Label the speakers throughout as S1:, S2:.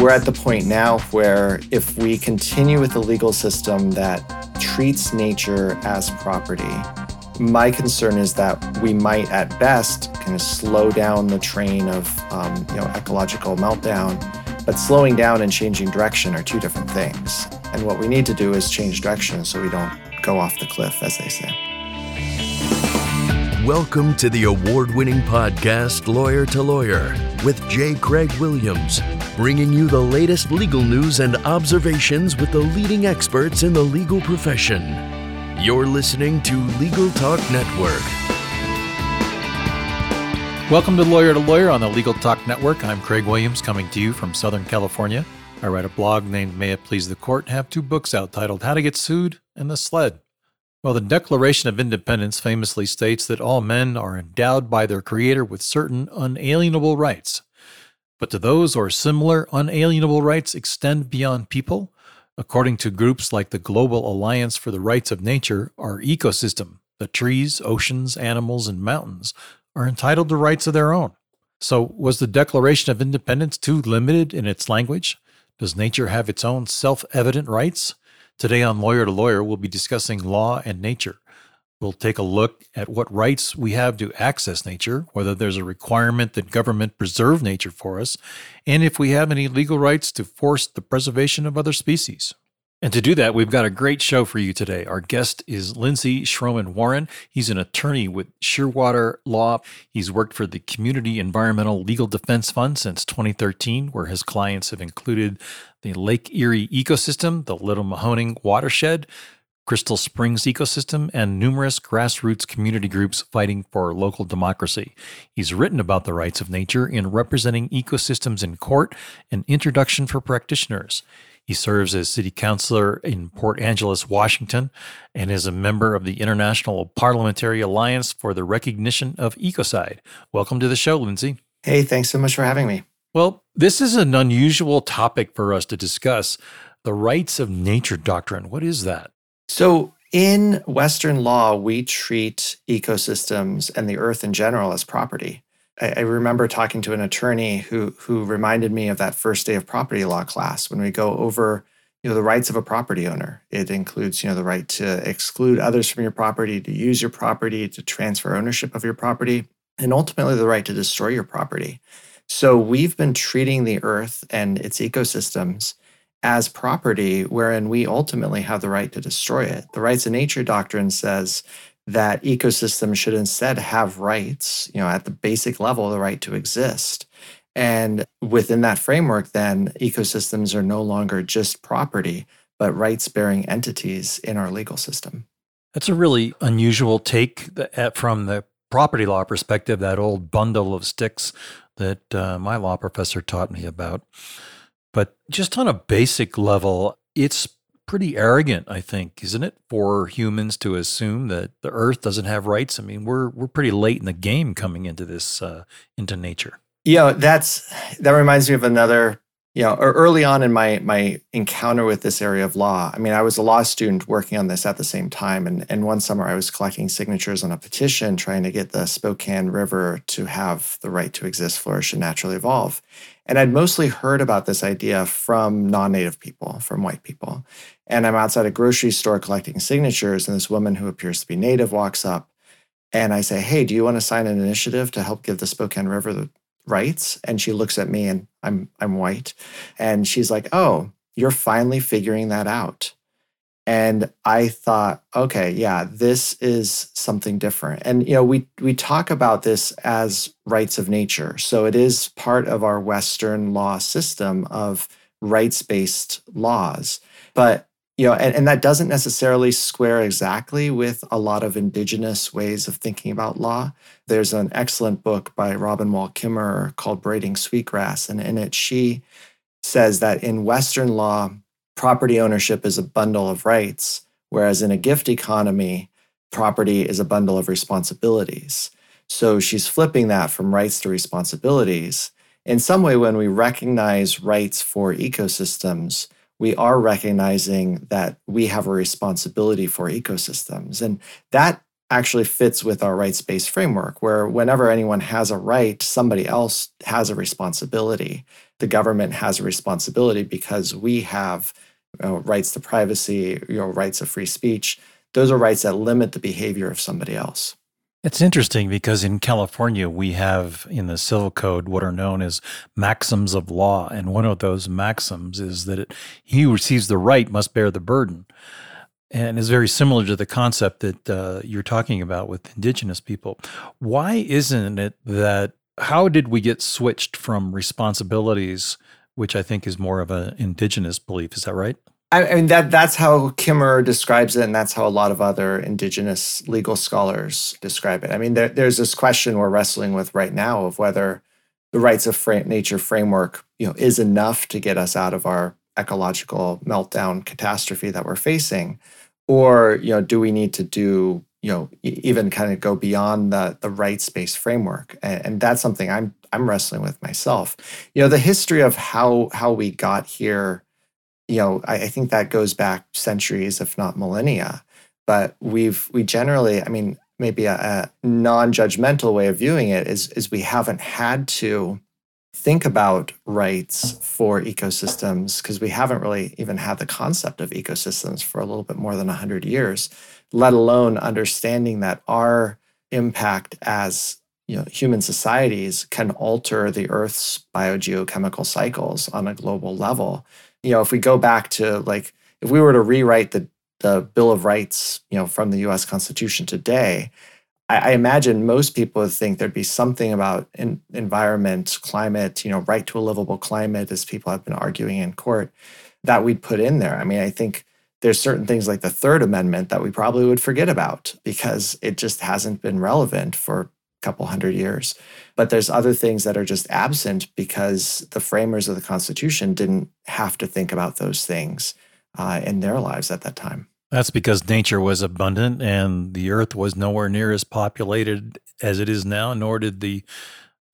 S1: we're at the point now where if we continue with the legal system that treats nature as property, my concern is that we might, at best, kind of slow down the train of um, you know ecological meltdown. But slowing down and changing direction are two different things. And what we need to do is change direction so we don't go off the cliff, as they say.
S2: Welcome to the award winning podcast, Lawyer to Lawyer, with J. Craig Williams, bringing you the latest legal news and observations with the leading experts in the legal profession. You're listening to Legal Talk Network.
S3: Welcome to Lawyer to Lawyer on the Legal Talk Network. I'm Craig Williams coming to you from Southern California. I write a blog named May It Please the Court and have two books out titled How to Get Sued and The Sled. Well, the Declaration of Independence famously states that all men are endowed by their Creator with certain unalienable rights. But do those or similar unalienable rights extend beyond people? According to groups like the Global Alliance for the Rights of Nature, our ecosystem, the trees, oceans, animals, and mountains, are entitled to rights of their own. So, was the Declaration of Independence too limited in its language? Does nature have its own self evident rights? Today on Lawyer to Lawyer, we'll be discussing law and nature. We'll take a look at what rights we have to access nature, whether there's a requirement that government preserve nature for us, and if we have any legal rights to force the preservation of other species. And to do that, we've got a great show for you today. Our guest is Lindsey Schromen-Wawrin. He's an attorney with Shearwater Law. He's worked for the Community Environmental Legal Defense Fund since 2013, where his clients have included the Lake Erie ecosystem, the Little Mahoning watershed, Crystal Springs ecosystem, and numerous grassroots community groups fighting for local democracy. He's written about the rights of nature in Representing Ecosystems in Court, an introduction for practitioners. He serves as city councilor in Port Angeles, Washington, and is a member of the International Parliamentary Alliance for the Recognition of Ecocide. Welcome to the show, Lindsey.
S1: Hey, thanks so much for having me.
S3: Well, this is an unusual topic for us to discuss the rights of nature doctrine. What is that?
S1: So, in Western law, we treat ecosystems and the earth in general as property. I, I remember talking to an attorney who who reminded me of that first day of property law class when we go over you know the rights of a property owner. It includes you know the right to exclude others from your property, to use your property, to transfer ownership of your property, and ultimately the right to destroy your property. So we've been treating the earth and its ecosystems as property wherein we ultimately have the right to destroy it. The rights of nature doctrine says that ecosystems should instead have rights, you know, at the basic level, the right to exist. And within that framework, then ecosystems are no longer just property, but rights bearing entities in our legal system.
S3: That's a really unusual take from the property law perspective, that old bundle of sticks that uh, my law professor taught me about. But just on a basic level, it's pretty arrogant, I think, isn't it, for humans to assume that the Earth doesn't have rights? I mean, we're we're pretty late in the game coming into this uh, into nature.
S1: Yeah, that's that reminds me of another. You know, early on in my my encounter with this area of law, I mean, I was a law student working on this at the same time, and and one summer I was collecting signatures on a petition trying to get the Spokane River to have the right to exist, flourish, and naturally evolve. And I'd mostly heard about this idea from non native people, from white people. And I'm outside a grocery store collecting signatures, and this woman who appears to be native walks up. And I say, Hey, do you want to sign an initiative to help give the Spokane River the rights? And she looks at me, and I'm, I'm white. And she's like, Oh, you're finally figuring that out. And I thought, okay, yeah, this is something different. And you know, we we talk about this as rights of nature. So it is part of our Western law system of rights-based laws. But you know, and, and that doesn't necessarily square exactly with a lot of indigenous ways of thinking about law. There's an excellent book by Robin Wall Kimmerer called Braiding Sweetgrass, and in it she says that in Western law, property ownership is a bundle of rights, whereas in a gift economy, property is a bundle of responsibilities. So she's flipping that from rights to responsibilities. In some way, when we recognize rights for ecosystems, we are recognizing that we have a responsibility for ecosystems. And that actually fits with our rights based framework, where whenever anyone has a right, somebody else has a responsibility. The government has a responsibility because we have you know, rights to privacy, you know, rights of free speech. Those are rights that limit the behavior of somebody else.
S3: It's interesting because in California, we have in the civil code what are known as maxims of law. And one of those maxims is that it, he who receives the right must bear the burden. And is very similar to the concept that uh, you're talking about with indigenous people. Why isn't it that, how did we get switched from responsibilities, which I think is more of an indigenous belief? Is that right?
S1: I mean that that's how Kimmerer describes it, and that's how a lot of other indigenous legal scholars describe it. I mean, there, there's this question we're wrestling with right now of whether the rights of nature framework, you know, is enough to get us out of our ecological meltdown catastrophe that we're facing, or you know, do we need to do you know even kind of go beyond the the rights based framework, and, and that's something I'm I'm wrestling with myself. You know, the history of how how we got here you know, I, I think that goes back centuries, if not millennia. But we've we generally, I mean, maybe a, a non-judgmental way of viewing it is is we haven't had to think about rights for ecosystems because we haven't really even had the concept of ecosystems for a little bit more than 100 years let alone understanding that our impact as you know, human societies can alter the earth's biogeochemical cycles on a global level you know, if we go back to like, if we were to rewrite the, the Bill of Rights, you know, from the US Constitution today, I, I imagine most people would think there'd be something about in, environment, climate, you know, right to a livable climate, as people have been arguing in court, that we'd put in there. I mean, I think there's certain things like the Third Amendment that we probably would forget about because it just hasn't been relevant for a couple hundred years. But there's other things that are just absent because the framers of the Constitution didn't have to think about those things uh, in their lives at that time.
S3: That's because nature was abundant and the earth was nowhere near as populated as it is now, nor did the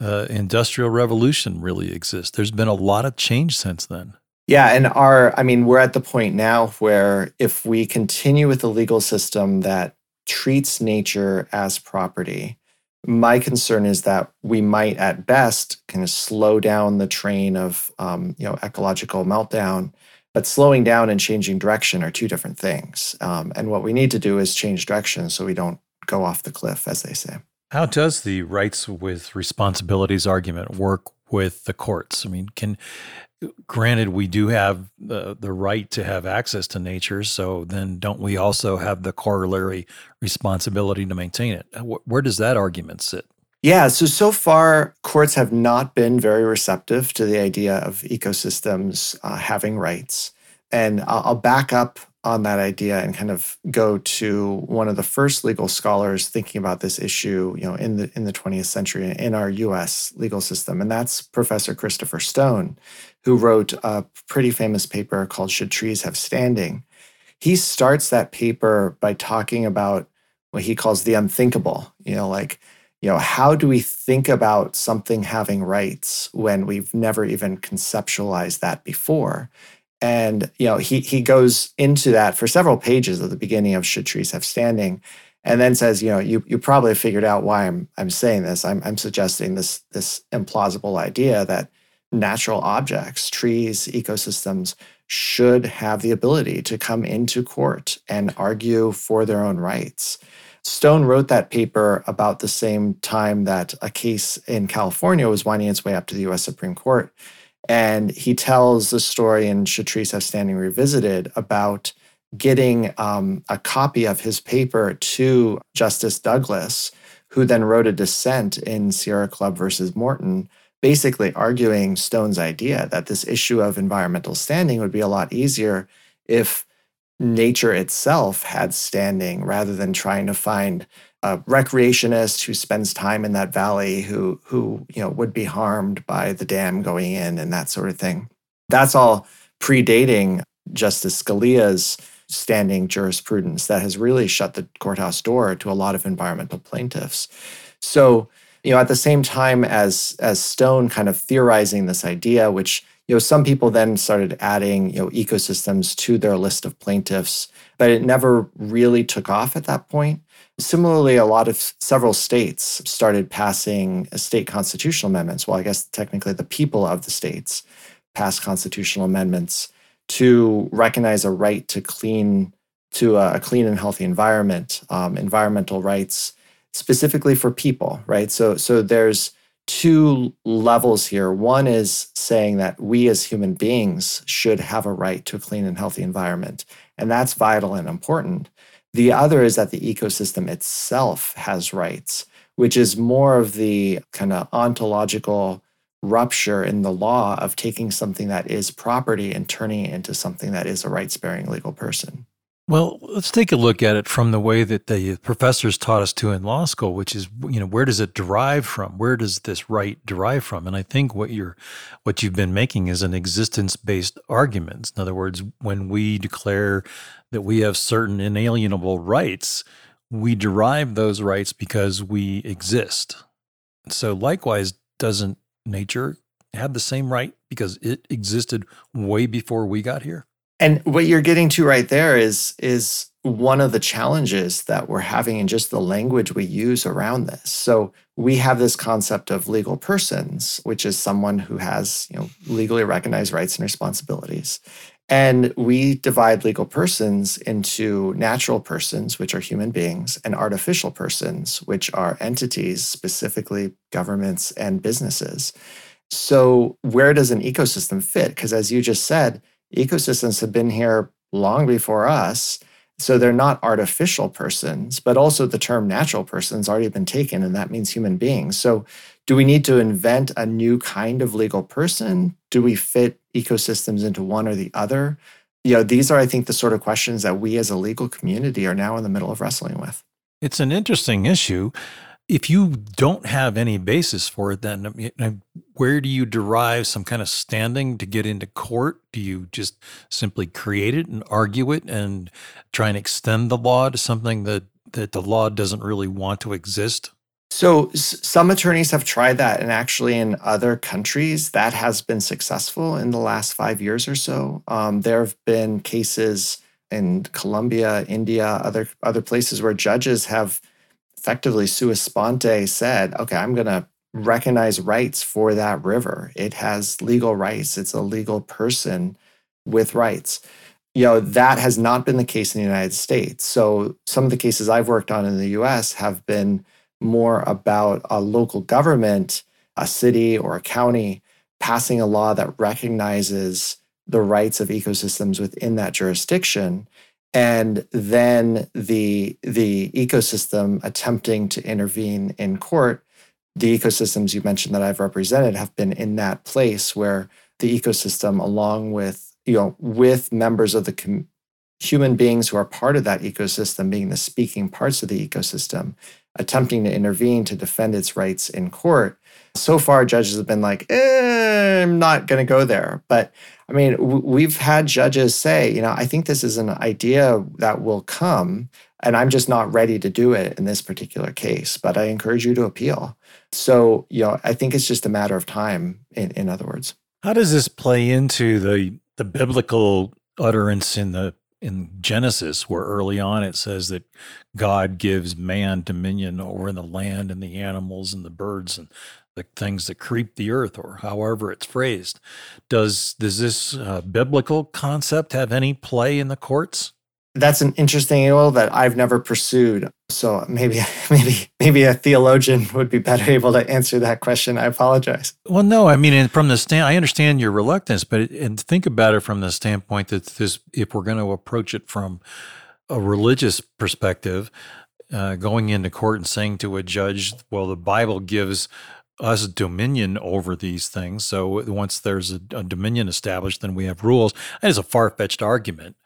S3: uh, industrial revolution really exist. There's been a lot of change since then.
S1: Yeah, and our I mean, we're at the point now where if we continue with the legal system that treats nature as property, my concern is that we might, at best, kind of slow down the train of um, you know ecological meltdown. But slowing down and changing direction are two different things. Um, and what we need to do is change direction so we don't go off the cliff, as they say.
S3: How does the rights with responsibilities argument work with the courts? I mean, can granted we do have the, the right to have access to nature so then don't we also have the corollary responsibility to maintain it? Where does that argument sit?
S1: Yeah so so far courts have not been very receptive to the idea of ecosystems uh, having rights. And I'll back up on that idea and kind of go to one of the first legal scholars thinking about this issue, you know, in the in the 20th century in our US legal system and that's Professor Christopher Stone who wrote a pretty famous paper called Should Trees Have Standing. He starts that paper by talking about what he calls the unthinkable, you know, like you know, how do we think about something having rights when we've never even conceptualized that before? And you know, he he goes into that for several pages at the beginning of Should Trees Have Standing, and then says, you know, you you probably figured out why I'm I'm saying this. I'm I'm suggesting this this implausible idea that natural objects, trees, ecosystems should have the ability to come into court and argue for their own rights. Stone wrote that paper about the same time that a case in California was winding its way up to the US Supreme Court. And he tells the story in Have Standing Revisited about getting um, a copy of his paper to Justice Douglas, who then wrote a dissent in Sierra Club versus Morton, basically arguing Stone's idea that this issue of environmental standing would be a lot easier if nature itself had standing rather than trying to find a recreationist who spends time in that valley who who you know would be harmed by the dam going in and that sort of thing. That's all predating Justice Scalia's standing jurisprudence that has really shut the courthouse door to a lot of environmental plaintiffs. So you know, at the same time as as Stone kind of theorizing this idea, which you know, some people then started adding you know ecosystems to their list of plaintiffs, but it never really took off at that point. Similarly, a lot of several states started passing state constitutional amendments. Well, I guess technically the people of the states passed constitutional amendments to recognize a right to clean to a clean and healthy environment, um, environmental rights specifically for people, right? So so there's two levels here. One is saying that we as human beings should have a right to a clean and healthy environment, and that's vital and important. The other is that the ecosystem itself has rights, which is more of the kind of ontological rupture in the law of taking something that is property and turning it into something that is a rights bearing legal person.
S3: Well, let's take a look at it from the way that the professors taught us to in law school, which is, you know, where does it derive from? Where does this right derive from? And I think what you're, what you've been making is an existence-based argument. In other words, when we declare that we have certain inalienable rights, we derive those rights because we exist. So, likewise, doesn't nature have the same right because it existed way before we got here?
S1: And what you're getting to right there is is one of the challenges that we're having in just the language we use around this. So we have this concept of legal persons, which is someone who has, you know, legally recognized rights and responsibilities. And we divide legal persons into natural persons, which are human beings, and artificial persons, which are entities, specifically governments and businesses. So, where does an ecosystem fit? Because, as you just said, ecosystems have been here long before us. So they're not artificial persons, but also the term natural persons already been taken, and that means human beings. So do we need to invent a new kind of legal person? Do we fit ecosystems into one or the other? You know, these are, I think, the sort of questions that we as a legal community are now in the middle of wrestling with.
S3: It's an interesting issue if you don't have any basis for it, then where do you derive some kind of standing to get into court? Do you just simply create it and argue it and try and extend the law to something that, that the law doesn't really want to exist?
S1: So, some attorneys have tried that, and actually, in other countries, that has been successful in the last five years or so. Um, there have been cases in Colombia, India, other other places where judges have effectively sua sponte said, okay, I'm going to recognize rights for that river. It has legal rights. It's a legal person with rights. You know, that has not been the case in the United States. So some of the cases I've worked on in the US have been more about a local government, a city or a county passing a law that recognizes the rights of ecosystems within that jurisdiction and then the the ecosystem attempting to intervene in court the ecosystems you mentioned that i've represented have been in that place where the ecosystem along with you know with members of the com- human beings who are part of that ecosystem being the speaking parts of the ecosystem attempting to intervene to defend its rights in court so far judges have been like eh, i'm not going to go there. But i mean w- we've had judges say you know i think this is an idea that will come and i'm just not ready to do it in this particular case but i encourage you to appeal so you know i think it's just a matter of time in, in other words
S3: how does this play into the the biblical utterance in the in Genesis, where early on it says that God gives man dominion over the land and the animals and the birds and the things that creep the earth, or however it's phrased. Does does this uh, biblical concept have any play in the courts?
S1: That's an interesting angle that I've never pursued. So maybe maybe maybe a theologian would be better able to answer that question. I apologize.
S3: Well, no, I mean, from the stand, I understand your reluctance, but and think about it from the standpoint that this, if we're going to approach it from a religious perspective, uh, going into court and saying to a judge, "Well, the Bible gives us dominion over these things. So once there's a, a dominion established, then we have rules. That is a far fetched argument,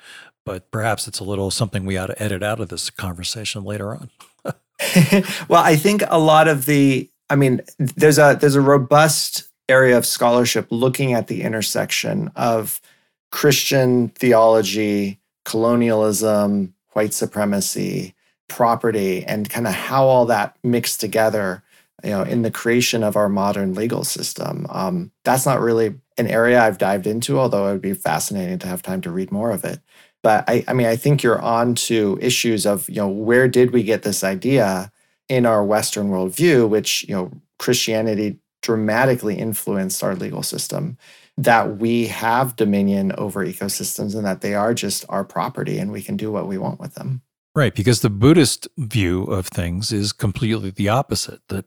S3: but perhaps it's a little something we ought to edit out of this conversation later on.
S1: well, I think a lot of the, I mean, there's a there's a robust area of scholarship looking at the intersection of Christian theology, colonialism, white supremacy, property, and kind of how all that mixed together you know, in the creation of our modern legal system. Um, that's not really an area I've dived into, although it would be fascinating to have time to read more of it. But I, I mean, I think you're on to issues of, you know, where did we get this idea in our Western worldview, which, you know, Christianity dramatically influenced our legal system, that we have dominion over ecosystems and that they are just our property and we can do what we want with them.
S3: Right, because the Buddhist view of things is completely the opposite that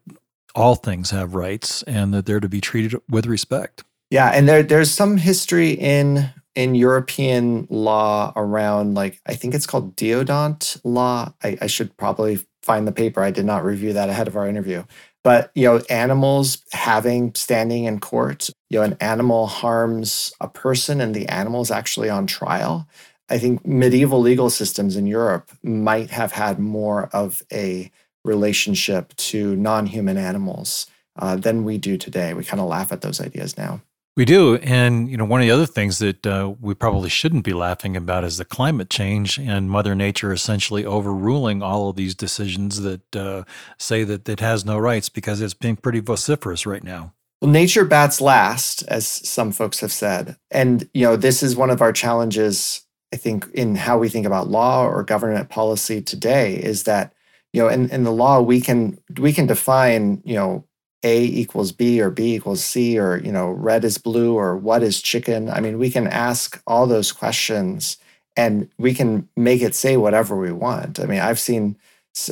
S3: all things have rights and that they're to be treated with respect.
S1: Yeah, and there there's some history in in European law around like I think it's called deodand law. I, I should probably find the paper. I did not review that ahead of our interview. But you know, animals having standing in court, you know, an animal harms a person and the animal is actually on trial. I think medieval legal systems in Europe might have had more of a relationship to non human animals uh, than we do today. We kind of laugh at those ideas now.
S3: We do. And, you know, one of the other things that uh, we probably shouldn't be laughing about is the climate change and Mother Nature essentially overruling all of these decisions that uh, say that it has no rights because it's being pretty vociferous right now.
S1: Well, nature bats last, as some folks have said. And, you know, this is one of our challenges, I think, in how we think about law or government policy today is that, you know, in, in the law, we can we can define, you know, a equals B or B equals C or, you know, red is blue or what is chicken. I mean, we can ask all those questions and we can make it say whatever we want. I mean, I've seen,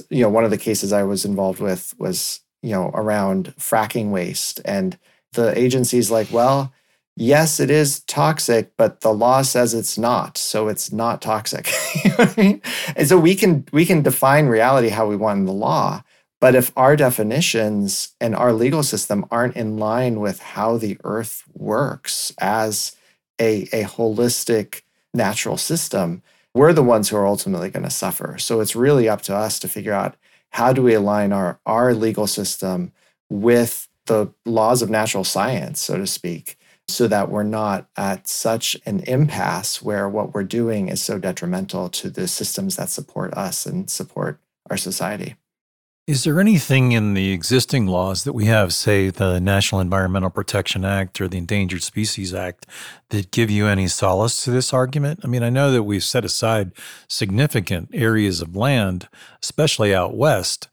S1: you know, one of the cases I was involved with was, you know, around fracking waste. And the agency's like, well, yes, it is toxic, but the law says it's not. So it's not toxic. you know I mean? And so we can we can define reality how we want in the law. But if our definitions and our legal system aren't in line with how the earth works as a, a holistic natural system, we're the ones who are ultimately going to suffer. So it's really up to us to figure out how do we align our, our legal system with the laws of natural science, so to speak, so that we're not at such an impasse where what we're doing is so detrimental to the systems that support us and support our society.
S3: Is there anything in the existing laws that we have, say the National Environmental Protection Act or the Endangered Species Act, that give you any solace to this argument? I mean, I know that we've set aside significant areas of land, especially out west,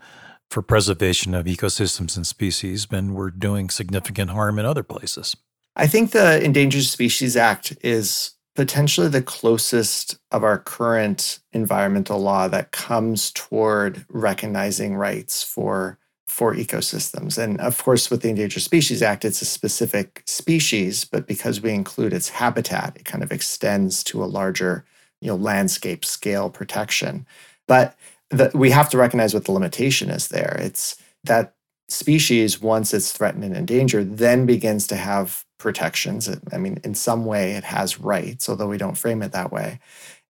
S3: for preservation of ecosystems and species, but we're doing significant harm in other places.
S1: I think the Endangered Species Act is potentially the closest of our current environmental law that comes toward recognizing rights for for ecosystems. And of course, with the Endangered Species Act, it's a specific species, but because we include its habitat, it kind of extends to a larger, you know, landscape scale protection. But we have to recognize what the limitation is there. It's that species, once it's threatened and endangered, then begins to have protections. I mean, in some way, it has rights, although we don't frame it that way.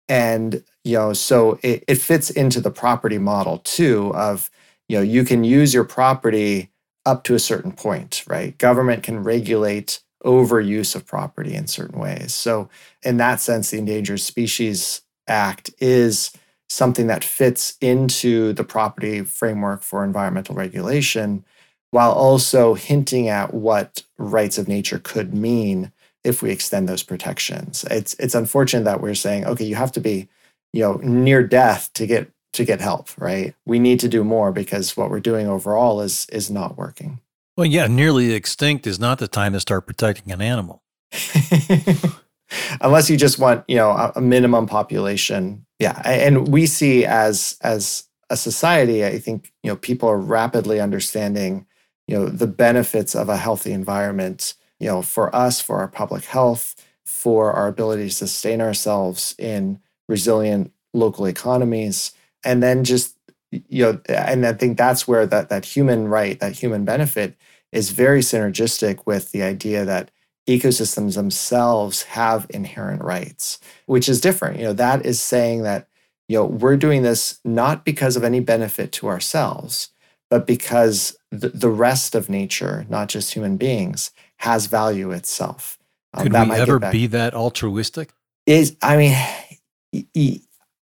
S1: And, you know, so it, it fits into the property model too of, you know, you can use your property up to a certain point, right? Government can regulate overuse of property in certain ways. So, in that sense, the Endangered Species Act is something that fits into the property framework for environmental regulation while also hinting at what rights of nature could mean if we extend those protections. It's it's unfortunate that we're saying, okay, you have to be, you know, near death to get to get help, right? We need to do more because what we're doing overall is is not working.
S3: Well, yeah, nearly extinct is not the time to start protecting an animal.
S1: Unless you just want, you know, a, a minimum population. Yeah, and we see as as a society, I think, you know, people are rapidly understanding you know the benefits of a healthy environment you know for us for our public health for our ability to sustain ourselves in resilient local economies and then just you know and i think that's where that that human right that human benefit is very synergistic with the idea that ecosystems themselves have inherent rights which is different. You know that is saying that you know we're doing this not because of any benefit to ourselves but because the, the rest of nature, not just human beings, has value itself.
S3: Um, Could we ever be that altruistic?
S1: Is I mean,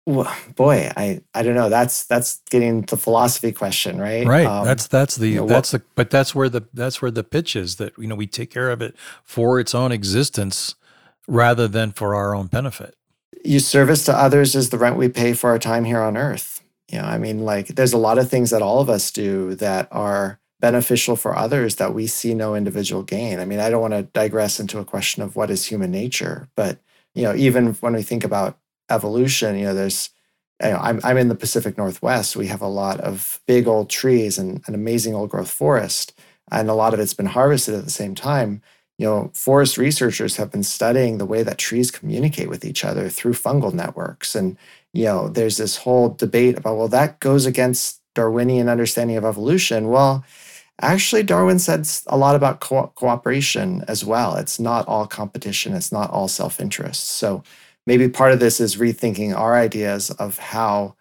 S1: Well, boy, I I don't know. That's that's getting the philosophy question, right?
S3: Right. Um, that's that's the
S1: you know,
S3: that's the but that's where the that's where the pitch is that you know we take care of it for its own existence rather than for our own benefit.
S1: You service to others is the rent we pay for our time here on earth. You know, I mean, like there's a lot of things that all of us do that are beneficial for others that we see no individual gain. I mean, I don't want to digress into a question of what is human nature, but you know, even when we think about evolution, you know, there's you know, I'm I'm in the Pacific Northwest. We have a lot of big old trees and an amazing old growth forest, and a lot of it's been harvested at the same time. You know, forest researchers have been studying the way that trees communicate with each other through fungal networks, and you know, there's this whole debate about well, that goes against Darwinian understanding of evolution. Well, actually, Darwin said a lot about co- cooperation as well. It's not all competition. It's not all self interest. So maybe part of this is rethinking our ideas of how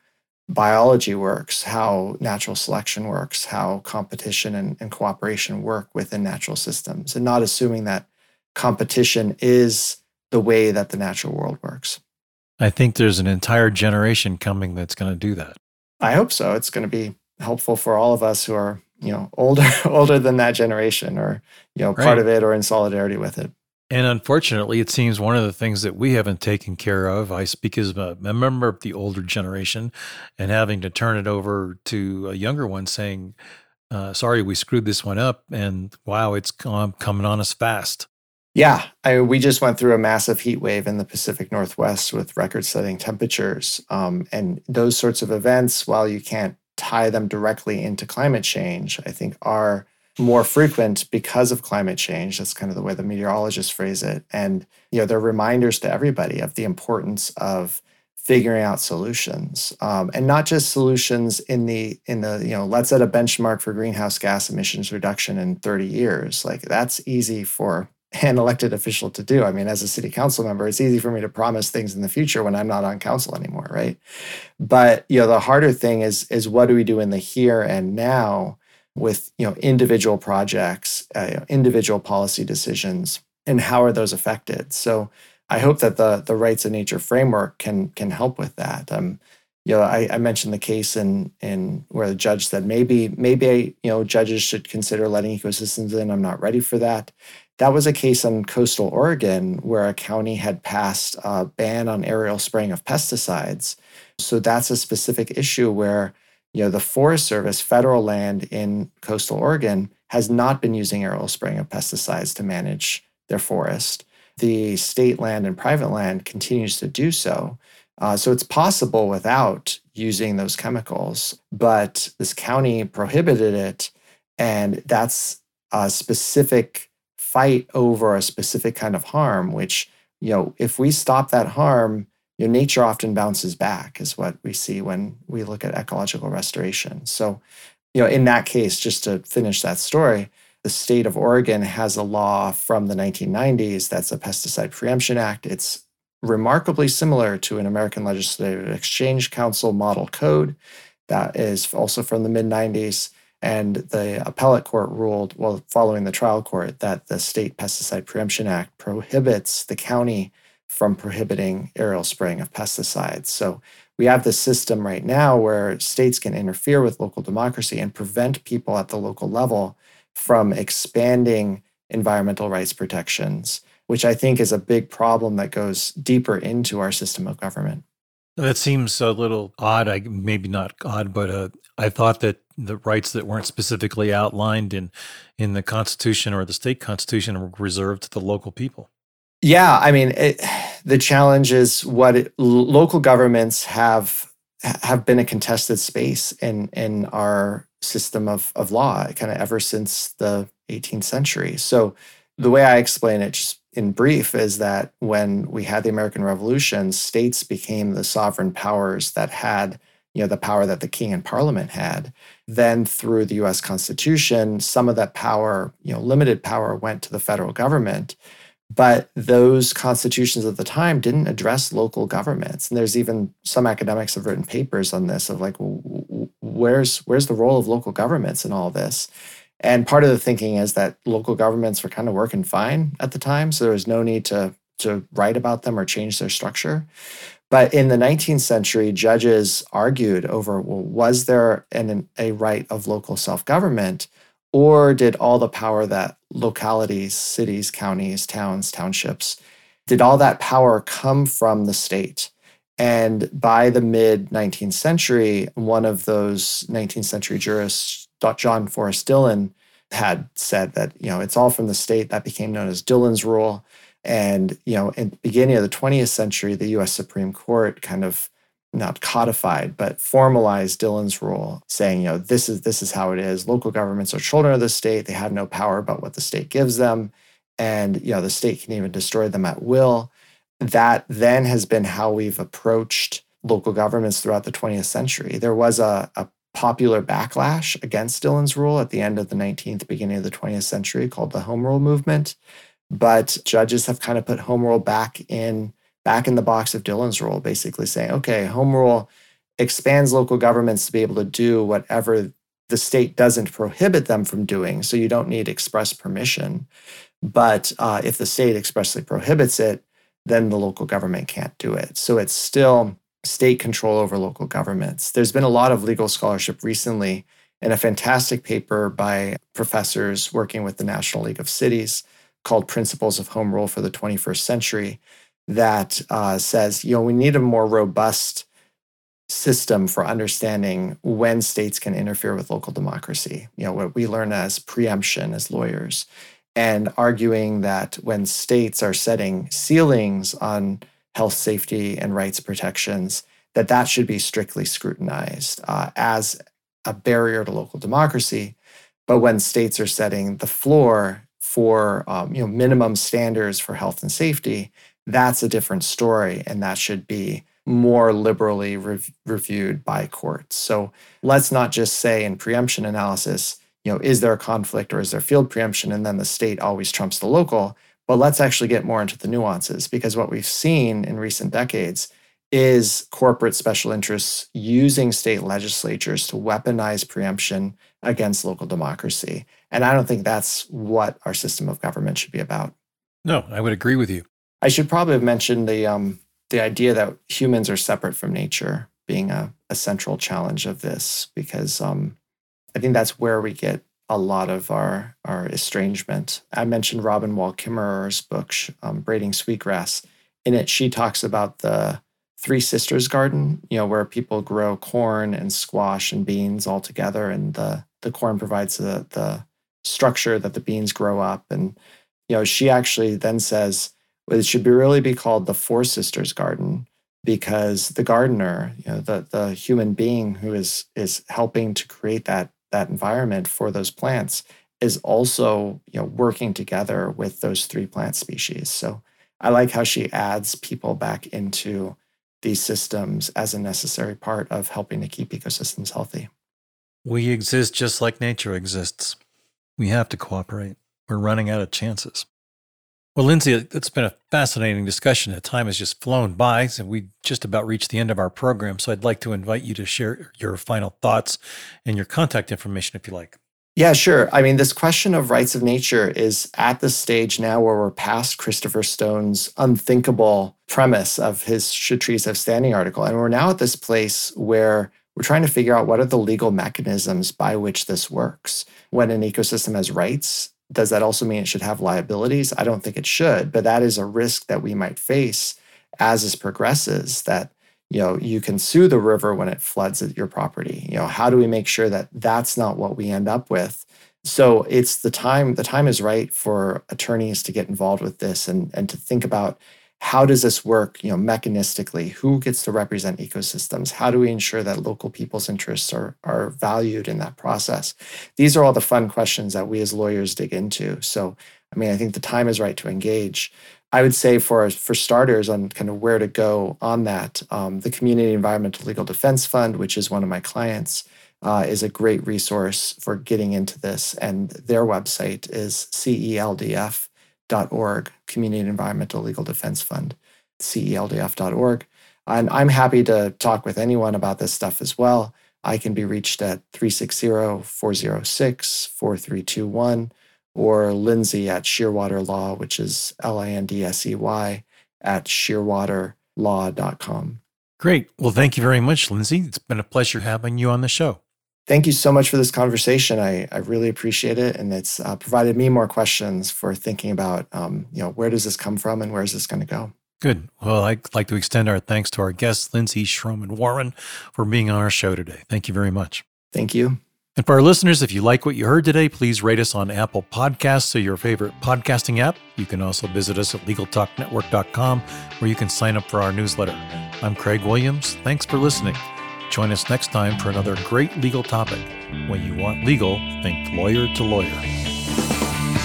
S1: biology works, how natural selection works, how competition and, and, cooperation work within natural systems, and not assuming that competition is the way that the natural world works.
S3: I think there's an entire generation coming that's going to do that.
S1: I hope so. It's going to be helpful for all of us who are, you know, older older than that generation or, you know, part right. of it or in solidarity with it.
S3: And unfortunately, it seems one of the things that we haven't taken care of. I speak as a member of the older generation and having to turn it over to a younger one saying, uh, sorry, we screwed this one up. And wow, it's coming on us fast.
S1: Yeah, I, we just went through a massive heat wave in the Pacific Northwest with record setting temperatures. Um, and those sorts of events, while you can't tie them directly into climate change, I think are more frequent because of climate change. That's kind of the way the meteorologists phrase it. And you know, they're reminders to everybody of the importance of figuring out solutions, um, and not just solutions in the in the you know let's set a benchmark for greenhouse gas emissions reduction in 30 years. Like that's easy for an elected official to do. I mean, as a city council member, it's easy for me to promise things in the future when I'm not on council anymore, right? But you know, the harder thing is is what do we do in the here and now with you know individual projects, uh, individual policy decisions, and how are those affected? So I hope that the the rights of nature framework can can help with that. Um, you know, I, I, mentioned the case in in where the judge said maybe maybe you know judges should consider letting ecosystems in. I'm not ready for that. That was a case in coastal Oregon where a county had passed a ban on aerial spraying of pesticides. So that's a specific issue where you know, the Forest Service, federal land in coastal Oregon, has not been using aerial spraying of pesticides to manage their forest. The state land and private land continues to do so. Uh, so it's possible without using those chemicals, but this county prohibited it. And that's a specific fight over a specific kind of harm, which, you know, if we stop that harm, you know, nature often bounces back, is what we see when we look at ecological restoration. So, you know, in that case, just to finish that story, the state of Oregon has a law from the 1990s that's a Pesticide Preemption Act. It's remarkably similar to an American Legislative Exchange Council model code that is also from the mid 90s. And the appellate court ruled, well, following the trial court, that the State Pesticide Preemption Act prohibits the county from prohibiting aerial spraying of pesticides. So we have this system right now where states can interfere with local democracy and prevent people at the local level from expanding environmental rights protections, which I think is a big problem that goes deeper into our system of government.
S3: That seems a little odd. I maybe not odd, but uh, I thought that the rights that weren't specifically outlined in in the Constitution or the state constitution were reserved to the local people.
S1: Yeah, I mean, it, the challenge is what it, local governments have have been a contested space in in our system of of law, kind of ever since the 18th century. So the way I explain it, just in brief, is that when we had the American Revolution, states became the sovereign powers that had you know the power that the king and parliament had then through the US constitution some of that power you know limited power went to the federal government but those constitutions at the time didn't address local governments. And there's even some academics have written papers on this of like, where's where's the role of local governments in all this? And part of the thinking is that local governments were kind of working fine at the time, so there was no need to to write about them or change their structure. But in the 19th century, judges argued over well, was there an, a right of local self government, or did all the power that localities, cities, counties, towns, townships, did all that power come from the state? And by the mid 19th century, one of those 19th century jurists, John Forrest Dillon, had said that you know it's all from the state. That became known as Dillon's rule. And you know, in the beginning of the 20th century, the U.S. Supreme Court kind of not codified, but formalized Dillon's rule, saying, you know, this is this is how it is. Local governments are children of the state. They have no power but what the state gives them, and you know, the state can even destroy them at will. That then has been how we've approached local governments throughout the 20th century. There was a, a popular backlash against Dillon's rule at the end of the 19th, beginning of the 20th century called the Home Rule movement. But judges have kind of put Home Rule back in back in the box of Dillon's rule, basically saying, okay, Home Rule expands local governments to be able to do whatever the state doesn't prohibit them from doing. So you don't need express permission. But uh, if the state expressly prohibits it, then the local government can't do it. So it's still state control over local governments. There's been a lot of legal scholarship recently in a fantastic paper by professors working with the National League of Cities called Principles of Home Rule for the 21st Century that uh, says, you know, we need a more robust system for understanding when states can interfere with local democracy. You know, what we learn as preemption as lawyers, and arguing that when states are setting ceilings on health safety and rights protections that that should be strictly scrutinized uh, as a barrier to local democracy. But when states are setting the floor for um, you know minimum standards for health and safety that's a different story and that should be more liberally rev- reviewed by courts. So let's not just say in preemption analysis you know is there a conflict or is there field preemption and then the state always trumps the local but let's actually get more into the nuances because what we've seen in recent decades is corporate special interests using state legislatures to weaponize preemption against local democracy. And I don't think that's what our system of government should be about.
S3: No, I would agree with you.
S1: I should probably have mentioned the um, the idea that humans are separate from nature being a, a central challenge of this, because um, I think that's where we get a lot of our our estrangement. I mentioned Robin Wall Kimmerer's book, um, Braiding Sweetgrass. In it, she talks about the Three Sisters Garden, you know, where people grow corn and squash and beans all together, and the the corn provides the the structure that the beans grow up. And you know, she actually then says well, it should be really be called the Four Sisters Garden because the gardener, you know, the the human being who is is helping to create that that environment for those plants is also you know working together with those three plant species. So i like how she adds people back into these systems as a necessary part of helping to keep ecosystems healthy.
S3: We exist just like nature exists. We have to cooperate. We're running out of chances well, Lindsey, it's been a fascinating discussion. The time has just flown by, and we just about reached the end of our program. So I'd like to invite you to share your final thoughts and your contact information if you like.
S1: Yeah, sure. I mean, this question of rights of nature is at the stage now where we're past Christopher Stone's unthinkable premise of his Should Trees Have Standing article. And we're now at this place where we're trying to figure out what are the legal mechanisms by which this works. When an ecosystem has rights, does that also mean it should have liabilities? I don't think it should, but that is a risk that we might face as this progresses that you know you can sue the river when it floods at your property you know how do we make sure that that's not what we end up with so it's the time the time is right for attorneys to get involved with this and and to think about how does this work you know mechanistically? Who gets to represent ecosystems? How do we ensure that local people's interests are are valued in that process? These are all the fun questions that we as lawyers dig into. So i mean i think the time is right to engage. I would say for for starters on kind of where to go on that um, the community environmental legal defense fund which is one of my clients uh, is a great resource for getting into this. And their website is celdf org, Community Environmental Legal Defense Fund, celdf.org. And I'm happy to talk with anyone about this stuff as well. I can be reached at 360 406 4321 or Lindsey at Shearwater Law, which is L I N D S E Y, at shearwaterlaw.com.
S3: Great. Well, thank you very much, Lindsey. It's been a pleasure having you on the show.
S1: Thank you so much for this conversation. I, I really appreciate it. And it's uh, provided me more questions for thinking about, um, you know, where does this come from and where is this going to go?
S3: Good. Well, I'd like to extend our thanks to our guest, Lindsey Schromen-Wawrin, for being on our show today. Thank you very much.
S1: Thank you.
S3: And for our listeners, if you like what you heard today, please rate us on Apple Podcasts or your favorite podcasting app. You can also visit us at LegalTalkNetwork.com where you can sign up for our newsletter. I'm Craig Williams. Thanks for listening. Join us next time for another great legal topic. When you want legal, think lawyer to lawyer.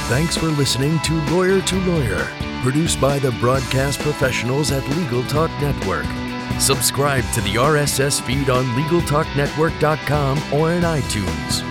S2: Thanks for listening to Lawyer to Lawyer, produced by the broadcast professionals at Legal Talk Network. Subscribe to the RSS feed on LegalTalkNetwork.com or in iTunes.